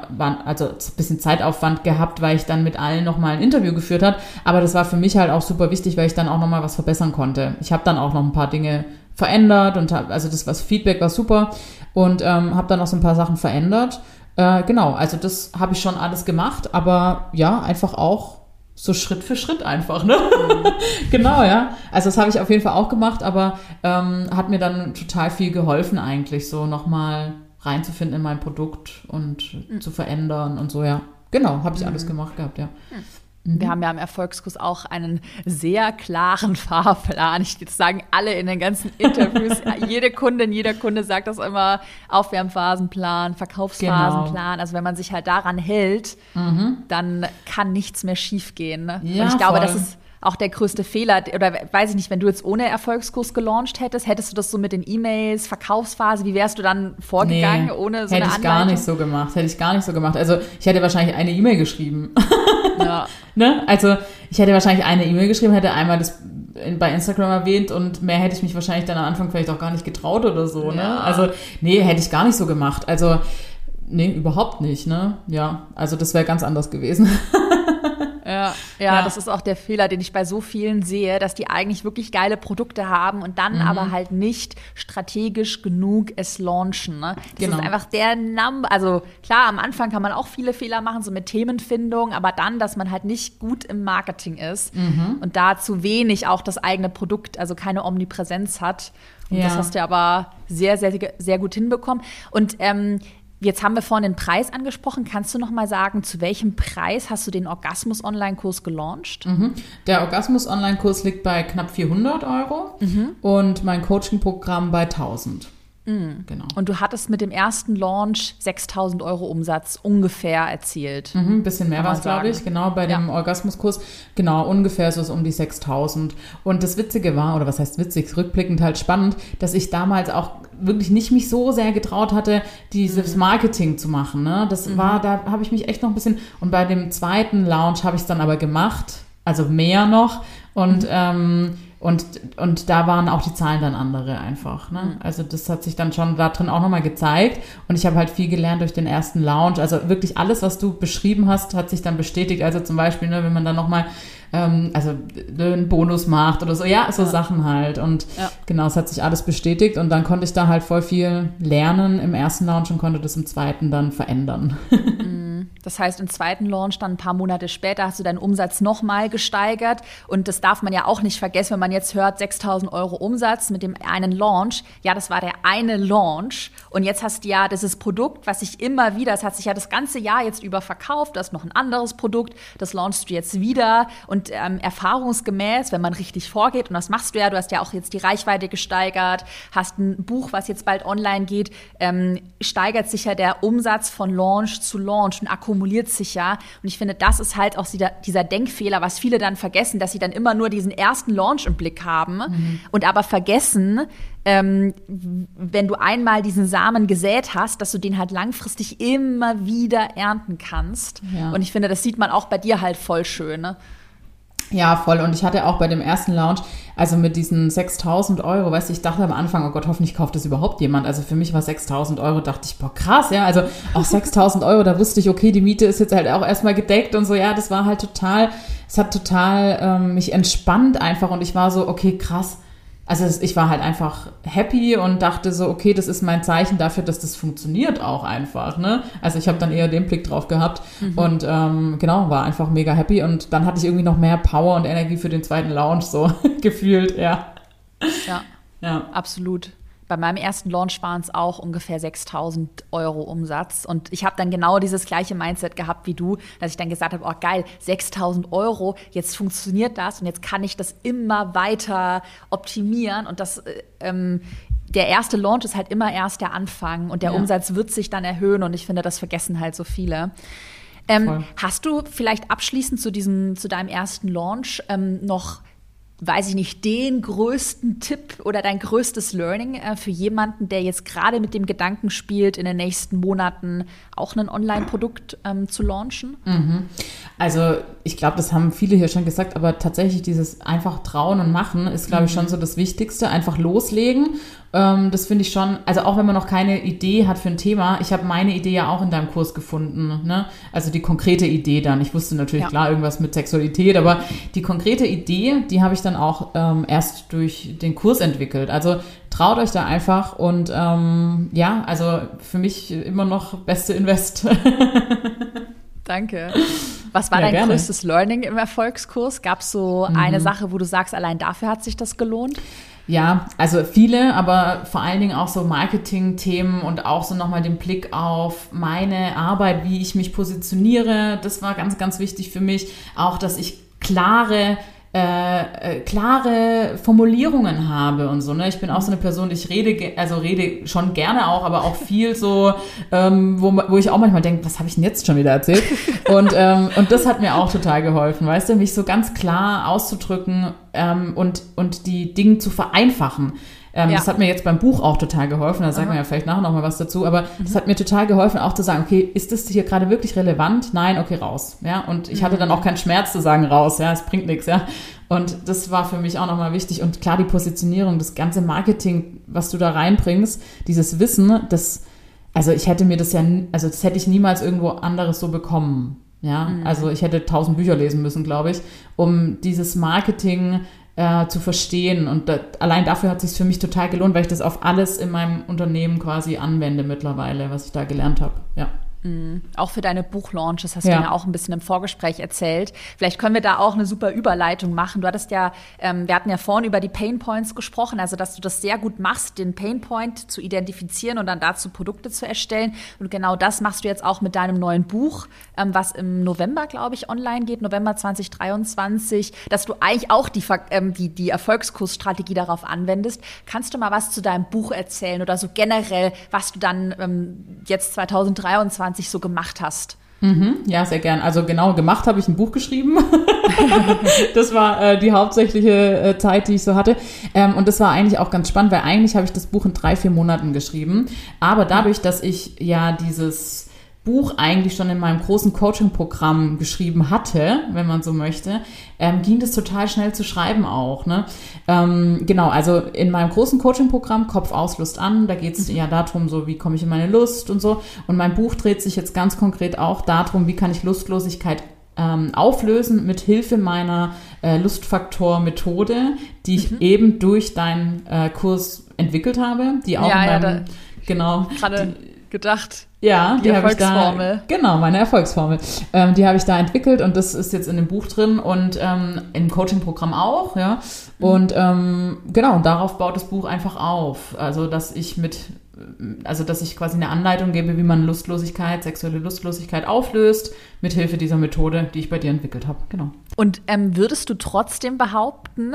also ein bisschen Zeitaufwand gehabt, weil ich dann mit allen nochmal ein Interview geführt hat. Aber das war für mich halt auch super wichtig, weil ich dann auch nochmal was verbessern konnte. Ich habe dann auch noch ein paar Dinge verändert und hab, also das was Feedback war super und ähm, habe dann auch so ein paar Sachen verändert. Äh, genau, also das habe ich schon alles gemacht, aber ja, einfach auch so Schritt für Schritt einfach, ne? Mhm. [LAUGHS] genau, ja. Also das habe ich auf jeden Fall auch gemacht, aber ähm, hat mir dann total viel geholfen eigentlich, so nochmal reinzufinden in mein Produkt und mhm. zu verändern und so, ja. Genau, habe ich mhm. alles gemacht gehabt, ja. Mhm. Mhm. Wir haben ja im Erfolgskurs auch einen sehr klaren Fahrplan. Ich das sagen alle in den ganzen Interviews. [LAUGHS] Jede Kundin, jeder Kunde sagt das immer: Aufwärmphasenplan, Verkaufsphasenplan. Genau. Also wenn man sich halt daran hält, mhm. dann kann nichts mehr schiefgehen. Ja, Und ich glaube, voll. das ist auch der größte Fehler? Oder weiß ich nicht, wenn du jetzt ohne Erfolgskurs gelauncht hättest, hättest du das so mit den E-Mails, Verkaufsphase, wie wärst du dann vorgegangen Nee, ohne so hätte eine ich Anleitung? gar nicht so gemacht. Hätte ich gar nicht so gemacht. Also ich hätte wahrscheinlich eine E-Mail geschrieben. Ja. [LAUGHS] ne? Also ich hätte wahrscheinlich eine E-Mail geschrieben, hätte einmal das bei Instagram erwähnt und mehr hätte ich mich wahrscheinlich dann am Anfang vielleicht auch gar nicht getraut oder so. Ne? Ja. Also nee, hätte ich gar nicht so gemacht. Also nee, überhaupt nicht. Ne? Ja, also das wäre ganz anders gewesen. [LAUGHS] Ja, ja, Ja. das ist auch der Fehler, den ich bei so vielen sehe, dass die eigentlich wirklich geile Produkte haben und dann Mhm. aber halt nicht strategisch genug es launchen. Ne? Das Genau. ist einfach der Number. Also klar, am Anfang kann man auch viele Fehler machen, so mit Themenfindung, aber dann, dass man halt nicht gut im Marketing ist Mhm. und da zu wenig auch das eigene Produkt, also keine Omnipräsenz hat. Und Ja. das hast du aber sehr, sehr, sehr gut hinbekommen. Und ähm, Jetzt haben wir vorhin den Preis angesprochen. Kannst du noch mal sagen, zu welchem Preis hast du den Orgasmus-Online-Kurs gelauncht? Mhm. Der Orgasmus-Online-Kurs liegt bei knapp 400 Euro und mein Coaching-Programm bei 1000. Genau. Und du hattest mit dem ersten Launch 6000 Euro Umsatz ungefähr erzielt. Mhm, ein bisschen mehr war es, glaube ich, genau, bei dem Ja. Orgasmuskurs. Genau, ungefähr so ist um die 6000. Und das Witzige war, oder was heißt witzig, rückblickend halt spannend, dass ich damals auch wirklich nicht mich so sehr getraut hatte, dieses Marketing zu machen. Ne? Das war, da habe ich mich echt noch ein bisschen, und bei dem zweiten Launch habe ich es dann aber gemacht, also mehr noch. Und, ähm, und, und da waren auch die Zahlen dann andere einfach. Ne? Also das hat sich dann schon da drin auch nochmal gezeigt. Und ich habe halt viel gelernt durch den ersten Lounge. Also wirklich alles, was du beschrieben hast, hat sich dann bestätigt. Also zum Beispiel, ne, wenn man dann nochmal ähm, also ne, einen Bonus macht oder so. Ja, so Sachen halt. Und Ja. genau, es hat sich alles bestätigt. Und dann konnte ich da halt voll viel lernen im ersten Lounge und konnte das im zweiten dann verändern. Das heißt, im zweiten Launch, dann ein paar Monate später, hast du deinen Umsatz nochmal gesteigert. Und das darf man ja auch nicht vergessen, wenn man jetzt hört, 6000 Euro Umsatz mit dem einen Launch. Ja, das war der eine Launch. Und jetzt hast du ja dieses Produkt, was sich immer wieder, das hat sich ja das ganze Jahr jetzt über verkauft. Das ist noch ein anderes Produkt, das launchst du jetzt wieder. Und ähm, erfahrungsgemäß, wenn man richtig vorgeht, und das machst du ja, du hast ja auch jetzt die Reichweite gesteigert, hast ein Buch, was jetzt bald online geht, ähm, steigert sich ja der Umsatz von Launch zu Launch und akkumuliert sich ja. Und ich finde, das ist halt auch dieser, Denkfehler, was viele dann vergessen, dass sie dann immer nur diesen ersten Launch im Blick haben und aber vergessen, ähm, wenn du einmal diesen Samen gesät hast, dass du den halt langfristig immer wieder ernten kannst. Ja. Und ich finde, das sieht man auch bei dir halt voll schön. Ne? Ja, voll. Und ich hatte auch bei dem ersten Lounge, also mit diesen 6000 Euro, weißt du, ich dachte am Anfang, oh Gott, hoffentlich kauft das überhaupt jemand. Also für mich war 6000 Euro, dachte ich, boah, krass, ja. Also auch 6000 Euro, da wusste ich, okay, die Miete ist jetzt halt auch erstmal gedeckt und so, ja, das war halt total, es hat total ähm, mich entspannt einfach und ich war so, okay, krass. Also ich war halt einfach happy und dachte so, okay, das ist mein Zeichen dafür, dass das funktioniert auch einfach. Ne? Also ich habe dann eher den Blick drauf gehabt und ähm, genau, war einfach mega happy und dann hatte ich irgendwie noch mehr Power und Energie für den zweiten Lounge so [LAUGHS] gefühlt, ja. Ja, Ja. absolut. Bei meinem ersten Launch waren es auch ungefähr 6000 Euro Umsatz. Und ich habe dann genau dieses gleiche Mindset gehabt wie du, dass ich dann gesagt habe, oh geil, 6000 Euro, jetzt funktioniert das und jetzt kann ich das immer weiter optimieren. Und das, äh, ähm, der erste Launch ist halt immer erst der Anfang und der Ja. Umsatz wird sich dann erhöhen. Und ich finde, das vergessen halt so viele. Ähm, hast du vielleicht abschließend zu diesem, zu deinem ersten Launch ähm, noch weiß ich nicht, den größten Tipp oder dein größtes Learning äh, für jemanden, der jetzt gerade mit dem Gedanken spielt, in den nächsten Monaten auch ein Online-Produkt ähm, zu launchen? Also ich glaube, das haben viele hier schon gesagt, aber tatsächlich dieses einfach trauen und machen ist, glaube ich, schon so das Wichtigste. Einfach loslegen. Ähm, das finde ich schon, also auch wenn man noch keine Idee hat für ein Thema, ich habe meine Idee ja auch in deinem Kurs gefunden. Ne? Also die konkrete Idee dann. Ich wusste natürlich Ja. klar irgendwas mit Sexualität, aber die konkrete Idee, die habe ich dann auch ähm, erst durch den Kurs entwickelt. Also traut euch da einfach und ähm, ja, also für mich immer noch beste Invest. [LAUGHS] Danke. Was war Ja, dein gerne. größtes Learning im Erfolgskurs? Gab es so eine Sache, wo du sagst, allein dafür hat sich das gelohnt? Ja, also viele, aber vor allen Dingen auch so Marketing-Themen und auch so nochmal den Blick auf meine Arbeit, wie ich mich positioniere. Das war ganz, ganz wichtig für mich. Auch, dass ich klare äh, äh, klare Formulierungen habe und so. Ne? Ich bin auch so eine Person, ich rede, also rede schon gerne auch, aber auch viel so, [LAUGHS] ähm, wo, wo ich auch manchmal denke, was habe ich denn jetzt schon wieder erzählt? und, [LAUGHS] ähm, und das hat mir auch total geholfen, weißt du, mich so ganz klar auszudrücken ähm, und, und die Dinge zu vereinfachen. Ähm, ja. Das hat mir jetzt beim Buch auch total geholfen. Da sagen wir ja vielleicht nachher noch mal was dazu. Aber mhm. das hat mir total geholfen, auch zu sagen, okay, ist das hier gerade wirklich relevant? Nein, okay, raus. Ja, und ich hatte dann mhm. auch keinen Schmerz zu sagen, raus. Ja, es bringt nichts. Ja, und das war für mich auch nochmal wichtig. Und klar, die Positionierung, das ganze Marketing, was du da reinbringst, dieses Wissen, das, also ich hätte mir das ja, also das hätte ich niemals irgendwo anderes so bekommen. Ja, mhm. also ich hätte tausend Bücher lesen müssen, glaube ich, um dieses Marketing äh, zu verstehen. Und da, allein dafür hat es sich für mich total gelohnt, weil ich das auf alles in meinem Unternehmen quasi anwende mittlerweile, was ich da gelernt habe. Ja. Mhm. Auch für deine Buchlaunches hast ja. du mir auch ein bisschen im Vorgespräch erzählt. Vielleicht können wir da auch eine super Überleitung machen. Du hattest ja, ähm, wir hatten ja vorhin über die Pain Points gesprochen, also dass du das sehr gut machst, den Pain Point zu identifizieren und dann dazu Produkte zu erstellen. Und genau das machst du jetzt auch mit deinem neuen Buch, ähm, was im November, glaube ich, online geht, November 2023, dass du eigentlich auch die, ähm, die, die Erfolgskursstrategie darauf anwendest. Kannst du mal was zu deinem Buch erzählen oder so generell, was du dann ähm, jetzt 2023 2020 so gemacht hast. Mhm, ja, sehr gern. Also genau, gemacht habe ich ein Buch geschrieben. [LAUGHS] das war äh, die hauptsächliche äh, Zeit, die ich so hatte. Ähm, und das war eigentlich auch ganz spannend, weil eigentlich habe ich das Buch in drei, vier Monaten geschrieben. Aber dadurch, dass ich ja dieses Buch eigentlich schon in meinem großen Coaching-Programm geschrieben hatte, wenn man so möchte, ähm, ging das total schnell zu schreiben auch. Ne? Ähm, genau, also in meinem großen Coaching-Programm Kopf aus, Lust an, da geht es ja darum, so wie komme ich in meine Lust und so. Und mein Buch dreht sich jetzt ganz konkret auch darum, wie kann ich Lustlosigkeit ähm, auflösen mit Hilfe meiner äh, Lustfaktor-Methode, die ich mhm. eben durch deinen äh, Kurs entwickelt habe, die auch ja, in meinem, ja, genau, [LAUGHS] gerade gedacht. Ja, die, die Erfolgsformel. Da, genau, meine Erfolgsformel. Ähm, die habe ich da entwickelt und das ist jetzt in dem Buch drin und ähm, im Coaching-Programm auch, ja. Mhm. Und ähm, genau, und darauf baut das Buch einfach auf. Also, dass ich mit, also dass ich quasi eine Anleitung gebe, wie man Lustlosigkeit, sexuelle Lustlosigkeit auflöst, mit Hilfe dieser Methode, die ich bei dir entwickelt habe. Genau. Und ähm, würdest du trotzdem behaupten,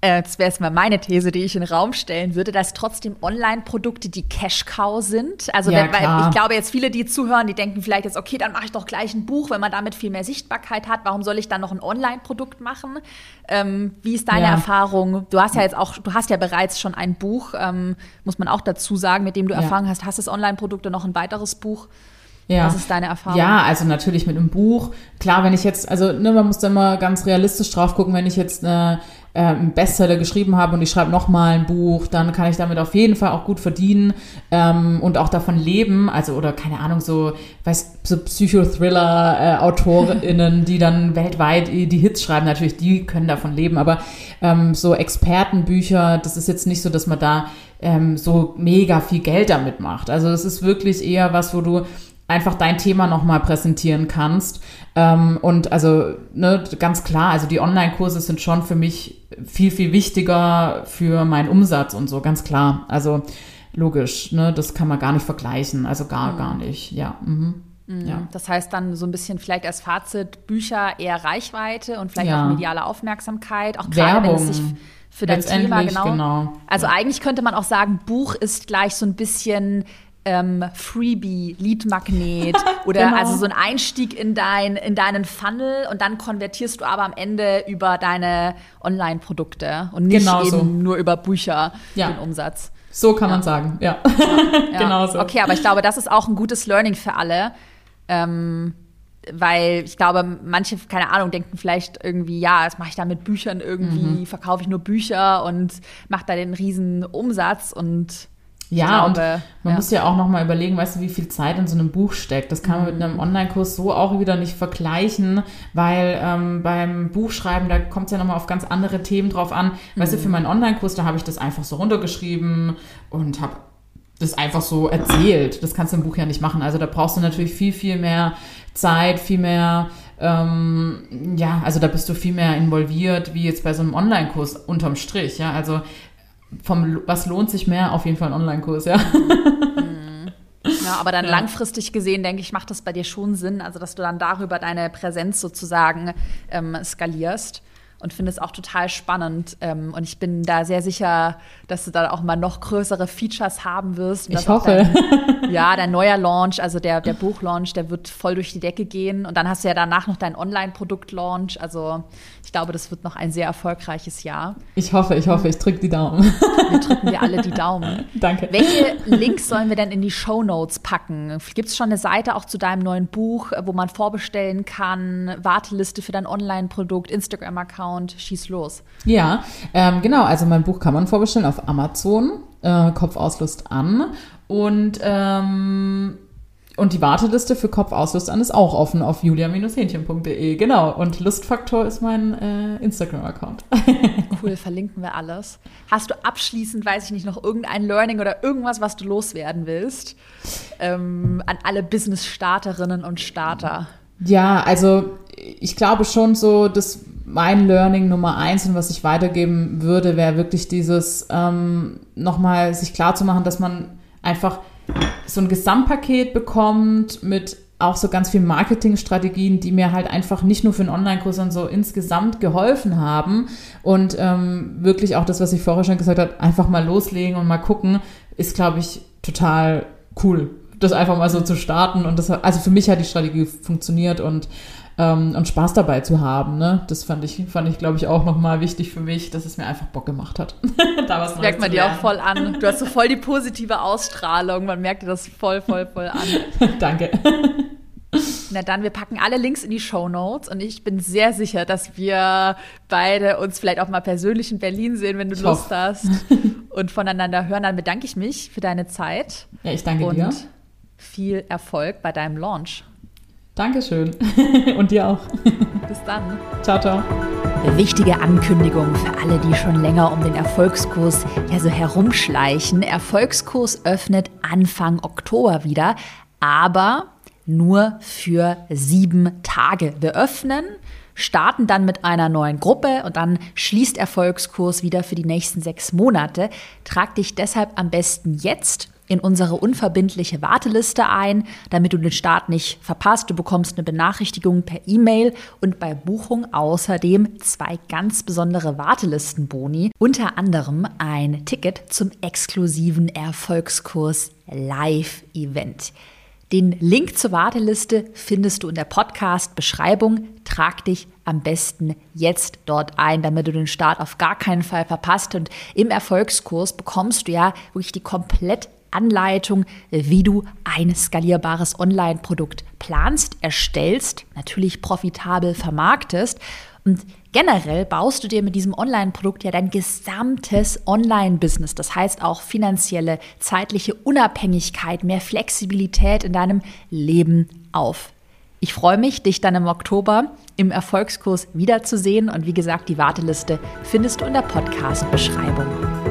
äh, das wäre jetzt mal meine These, die ich in den Raum stellen würde, dass trotzdem Online-Produkte die Cash-Cow sind. Also ja, wenn, weil ich glaube jetzt viele, die zuhören, die denken vielleicht jetzt, okay, dann mache ich doch gleich ein Buch, wenn man damit viel mehr Sichtbarkeit hat. Warum soll ich dann noch ein Online-Produkt machen? Ähm, wie ist deine ja. Erfahrung? Du hast ja jetzt auch, du hast ja bereits schon ein Buch, ähm, muss man auch dazu sagen, mit dem du ja. Erfahrung hast. Hast du Online-Produkte noch ein weiteres Buch? Ja. Was ist deine Erfahrung? Ja, also natürlich mit einem Buch. Klar, wenn ich jetzt, also ne, man muss da immer ganz realistisch drauf gucken, wenn ich jetzt eine äh, einen Bestseller geschrieben habe und ich schreibe nochmal ein Buch, dann kann ich damit auf jeden Fall auch gut verdienen ähm, und auch davon leben. Also, oder keine Ahnung, so, weiß, so Psychothriller-AutorInnen, [LAUGHS] die dann weltweit die Hits schreiben, natürlich, die können davon leben. Aber ähm, so Expertenbücher, das ist jetzt nicht so, dass man da ähm, so mega viel Geld damit macht. Also, das ist wirklich eher was, wo du einfach dein Thema nochmal präsentieren kannst. Ähm, und also ne, ganz klar, also die Online-Kurse sind schon für mich viel, viel wichtiger für meinen Umsatz und so, ganz klar. Also logisch, ne, das kann man gar nicht vergleichen, also gar, mhm. gar nicht, ja. Mhm. mhm. Ja. Das heißt dann so ein bisschen vielleicht als Fazit Bücher eher Reichweite und vielleicht ja. auch mediale Aufmerksamkeit, auch gerade wenn es sich für dein Thema genau. genau. Also ja. eigentlich könnte man auch sagen, Buch ist gleich so ein bisschen ähm, Freebie, Lead-Magnet [LAUGHS] oder genau. also so ein Einstieg in, dein, in deinen Funnel und dann konvertierst du aber am Ende über deine Online-Produkte und nicht genau eben so. nur über Bücher ja. den Umsatz. So kann ja. man sagen, ja. [LAUGHS] ja. genau so. Okay, aber ich glaube, das ist auch ein gutes Learning für alle. Ähm, weil ich glaube, manche, keine Ahnung, denken vielleicht irgendwie, ja, das mache ich da mit Büchern irgendwie, mhm. verkaufe ich nur Bücher und mache da den riesen Umsatz und ja, glaube, und man ja. muss ja auch nochmal überlegen, weißt du, wie viel Zeit in so einem Buch steckt. Das kann man mhm. mit einem Online-Kurs so auch wieder nicht vergleichen, weil ähm, beim Buchschreiben, da kommt es ja nochmal auf ganz andere Themen drauf an. Mhm. Weißt du, für mhm. meinen Online-Kurs, da habe ich das einfach so runtergeschrieben und habe das einfach so erzählt. Das kannst du im Buch ja nicht machen. Also da brauchst du natürlich viel, viel mehr Zeit, viel mehr ähm, ja, also da bist du viel mehr involviert, wie jetzt bei so einem Online-Kurs unterm Strich, ja. Also vom, was lohnt sich mehr? Auf jeden Fall ein Online-Kurs, ja. Mhm. Ja, aber dann [LAUGHS] ja. langfristig gesehen, denke ich, macht das bei dir schon Sinn, also dass du dann darüber deine Präsenz sozusagen ähm, skalierst. Und finde es auch total spannend. Ähm, und ich bin da sehr sicher, dass du da auch mal noch größere Features haben wirst. Ich hoffe. Dein, ja, dein neuer Launch, also der, der Buchlaunch, der wird voll durch die Decke gehen. Und dann hast du ja danach noch deinen Online-Produkt-Launch. Also ich glaube, das wird noch ein sehr erfolgreiches Jahr. Ich hoffe, ich hoffe, ich drücke die Daumen. Wir drücken dir alle die Daumen. [LAUGHS] Danke. Welche Links sollen wir denn in die Show Notes packen? Gibt es schon eine Seite auch zu deinem neuen Buch, wo man vorbestellen kann? Warteliste für dein Online-Produkt, Instagram-Account? Schieß los. Ja, ähm, genau. Also mein Buch kann man vorbestellen auf Amazon. Äh, Kopfauslust an. Und ähm, und die Warteliste für Kopfauslust an ist auch offen auf julia-hähnchen.de. Genau. Und Lustfaktor ist mein äh, Instagram-Account. [LAUGHS] cool, verlinken wir alles. Hast du abschließend, weiß ich nicht, noch irgendein Learning oder irgendwas, was du loswerden willst? Ähm, an alle Business-Starterinnen und Starter. Ja, also ich glaube schon so, dass mein Learning Nummer eins und was ich weitergeben würde, wäre wirklich dieses ähm, nochmal sich klar zu machen, dass man einfach so ein Gesamtpaket bekommt mit auch so ganz vielen Marketingstrategien, die mir halt einfach nicht nur für einen Online-Kurs, sondern so insgesamt geholfen haben. Und ähm, wirklich auch das, was ich vorher schon gesagt habe, einfach mal loslegen und mal gucken, ist, glaube ich, total cool. Das einfach mal so zu starten. Und das, also für mich hat die Strategie funktioniert und ähm, und Spaß dabei zu haben. Ne? Das fand ich, fand ich, glaube ich, auch nochmal wichtig für mich, dass es mir einfach Bock gemacht hat. [LAUGHS] da was merkt man dir auch voll an. Du hast so voll die [LAUGHS] positive Ausstrahlung. Man merkt dir das voll, voll, voll an. [LAUGHS] Danke. Na dann, wir packen alle Links in die Show Notes und ich bin sehr sicher, dass wir beide uns vielleicht auch mal persönlich in Berlin sehen, wenn du ich Lust hoffe. hast und voneinander hören. Dann bedanke ich mich für deine Zeit. Ja, ich danke und dir. Viel Erfolg bei deinem Launch. Dankeschön. [LAUGHS] Und dir auch. Bis dann. Ciao, ciao. Wichtige Ankündigung für alle, die schon länger um den Erfolgskurs ja so herumschleichen. Erfolgskurs öffnet Anfang Oktober wieder, aber nur für sieben Tage. Wir öffnen, starten dann mit einer neuen Gruppe und dann schließt Erfolgskurs wieder für die nächsten sechs Monate. Trag dich deshalb am besten jetzt in unsere unverbindliche Warteliste ein, damit du den Start nicht verpasst. Du bekommst eine Benachrichtigung per E-Mail und bei Buchung außerdem zwei ganz besondere Wartelistenboni, unter anderem ein Ticket zum exklusiven Erfolgskurs Live-Event. Den Link zur Warteliste findest du in der Podcast-Beschreibung. Trag dich am besten jetzt dort ein, damit du den Start auf gar keinen Fall verpasst. Und im Erfolgskurs bekommst du ja wirklich die komplett Anleitung, wie du ein skalierbares Online-Produkt planst, erstellst, natürlich profitabel vermarktest und generell baust du dir mit diesem Online-Produkt ja dein gesamtes Online-Business, das heißt auch finanzielle, zeitliche Unabhängigkeit, mehr Flexibilität in deinem Leben auf. Ich freue mich, dich dann im Oktober im Erfolgskurs wiederzusehen und wie gesagt, die Warteliste findest du in der Podcast-Beschreibung.